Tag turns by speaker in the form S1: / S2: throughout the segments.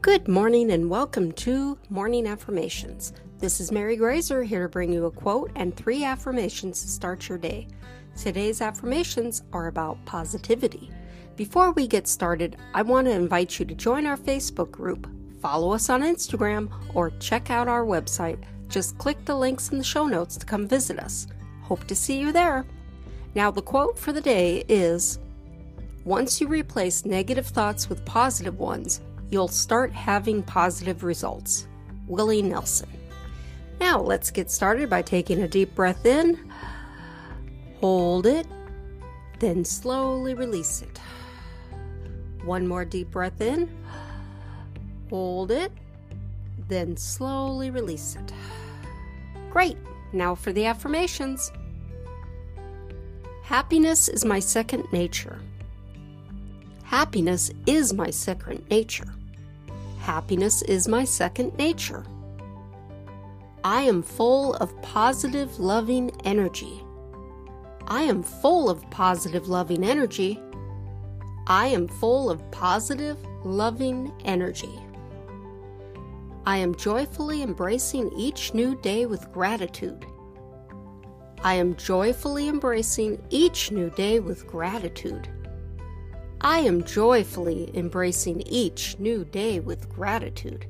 S1: Good morning and welcome to Morning Affirmations. This is Mary Graser here to bring you a quote and three affirmations to start your day. Today's affirmations are about positivity. Before we get started, I want to invite you to join our Facebook group, follow us on Instagram, or check out our website. Just click the links in the show notes to come visit us. Hope to see you there. Now, the quote for the day is Once you replace negative thoughts with positive ones, you'll start having positive results. Willie Nelson. Now, let's get started by taking a deep breath in, hold it, then slowly release it. One more deep breath in, hold it, then slowly release it. Great! Now for the affirmations. Happiness is my second nature. Happiness is my second nature. Happiness is my second nature. I am full of positive, loving energy. I am full of positive, loving energy. I am full of positive, loving energy. I am joyfully embracing each new day with gratitude. I am joyfully embracing each new day with gratitude. I am joyfully embracing each new day with gratitude.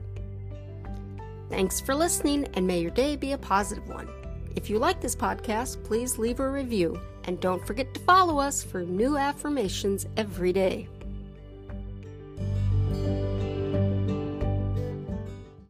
S1: Thanks for listening, and may your day be a positive one. If you like this podcast, please leave a review and don't forget to follow us for new affirmations every day.